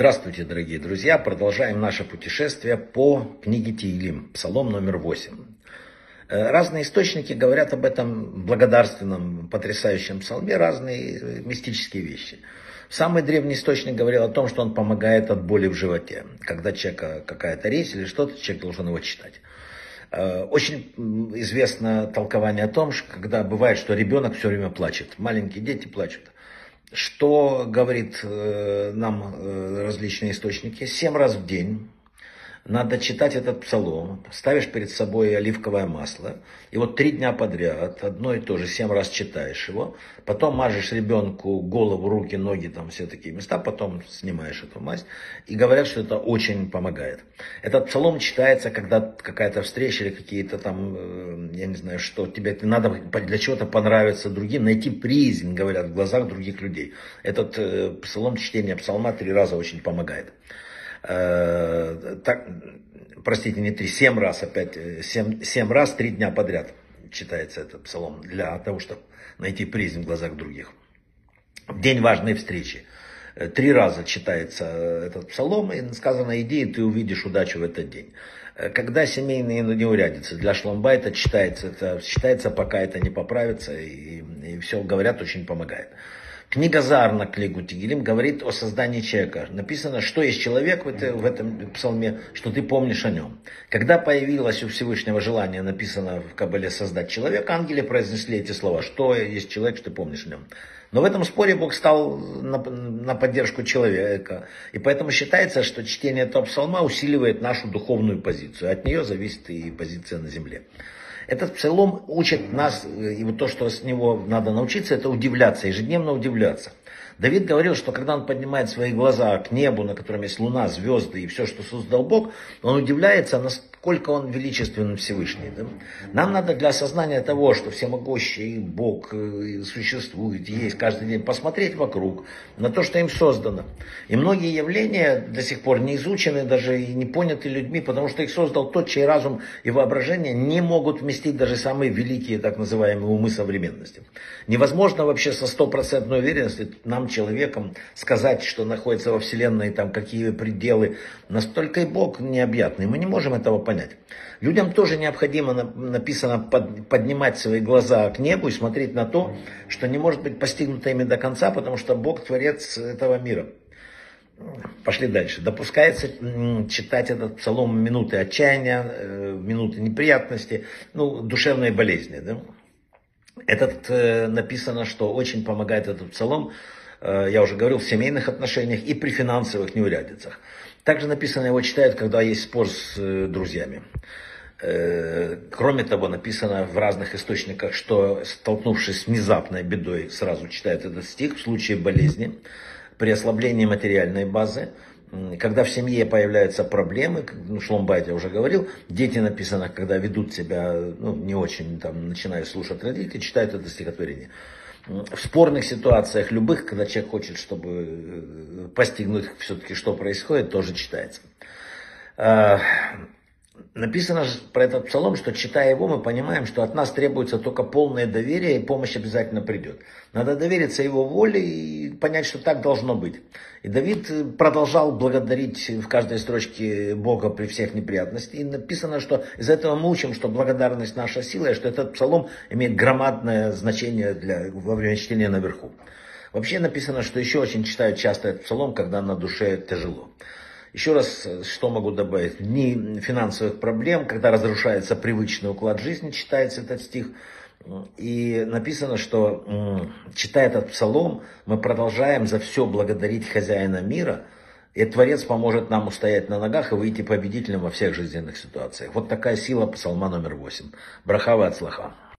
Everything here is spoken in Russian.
Здравствуйте, дорогие друзья! Продолжаем наше путешествие по книге Тиилим, псалом номер 8. Э, разные источники говорят об этом благодарственном, потрясающем псалме, разные э, мистические вещи. Самый древний источник говорил о том, что он помогает от боли в животе. Когда человека какая-то резь или что-то, человек должен его читать. Э, очень известно толкование о том, что когда бывает, что ребенок все время плачет, маленькие дети плачут. Что говорит э, нам э, различные источники? Семь раз в день. Надо читать этот псалом, ставишь перед собой оливковое масло, и вот три дня подряд, одно и то же, семь раз читаешь его, потом мажешь ребенку голову, руки, ноги, там все такие места, потом снимаешь эту мазь, и говорят, что это очень помогает. Этот псалом читается, когда какая-то встреча или какие-то там, э, я не знаю, что тебе надо для чего-то понравиться другим, найти призм, говорят, в глазах других людей. Этот э, псалом, чтение псалма три раза очень помогает. Э, так, простите, не три, семь раз опять, э, семь, семь раз, три дня подряд читается этот псалом для того, чтобы найти призм в глазах других. День важной встречи. Э, три раза читается этот псалом, и сказано, иди, и ты увидишь удачу в этот день. Когда семейные неурядицы для шломбайта читается, это считается, пока это не поправится, и, и все говорят, очень помогает. Книга Зар на книгу Тигелим говорит о создании человека. Написано, что есть человек в, это, в этом псалме, что ты помнишь о нем. Когда появилось у Всевышнего желание, написано в Кабале создать человека, ангелы произнесли эти слова, что есть человек, что ты помнишь о нем. Но в этом споре Бог стал на, на поддержку человека. И поэтому считается, что чтение этого псалма усиливает нашу духовную позицию. От нее зависит и позиция на земле. Этот псалом учит нас, э, и вот то, что с него надо научиться, это удивляться, ежедневно удивляться. Давид говорил, что когда он поднимает свои глаза к небу, на котором есть луна, звезды и все, что создал Бог, он удивляется, насколько он величественный Всевышний. Да? Нам надо для осознания того, что всемогущий Бог э, существует, есть каждый день, посмотреть вокруг, на то, что им создано. И многие явления до сих пор не изучены, даже и не поняты людьми, потому что их создал тот, чей разум и воображение не могут вместить даже самые великие так называемые умы современности. Невозможно вообще со стопроцентной уверенностью нам человеком, сказать, что находится во Вселенной, там какие пределы. Настолько и Бог необъятный, мы не можем этого понять. Людям тоже необходимо, написано, поднимать свои глаза к небу и смотреть на то, что не может быть постигнуто ими до конца, потому что Бог творец этого мира. Пошли дальше. Допускается читать этот псалом минуты отчаяния, э, минуты неприятности, ну, душевные болезни. Да? Этот э, написано, что очень помогает этот псалом Э, я уже говорил, в семейных отношениях и при финансовых неурядицах. Также написано, его читают, когда есть спор с э, друзьями. Э, кроме того, написано в разных источниках, что столкнувшись с внезапной бедой, сразу читают этот стих в случае болезни, при ослаблении материальной базы, когда в семье появляются проблемы, ну, Шломбайт я уже говорил, дети написано, когда ведут себя ну, не очень, там, начинают слушать родителей, читают это стихотворение в спорных ситуациях любых, когда человек хочет, чтобы э, постигнуть все-таки, что происходит, тоже читается. А, написано про этот псалом, что читая его, мы понимаем, что от нас требуется только полное доверие, и помощь обязательно придет. Надо довериться его воле и понять, что так должно быть. И Давид продолжал благодарить в каждой строчке Бога при всех неприятностях. И написано, что из этого мы учим, что благодарность наша сила, и что этот псалом имеет громадное значение для, во время чтения наверху. Вообще написано, что еще очень читают часто этот псалом, когда на душе тяжело. Еще раз, что могу добавить? Дни финансовых проблем, когда разрушается привычный уклад жизни, читается этот стих. И написано, что читая этот псалом, мы продолжаем за все благодарить хозяина мира, и Творец поможет нам устоять на ногах и выйти победителем во всех жизненных ситуациях. Вот такая сила псалма номер восемь. Брахава от слаха.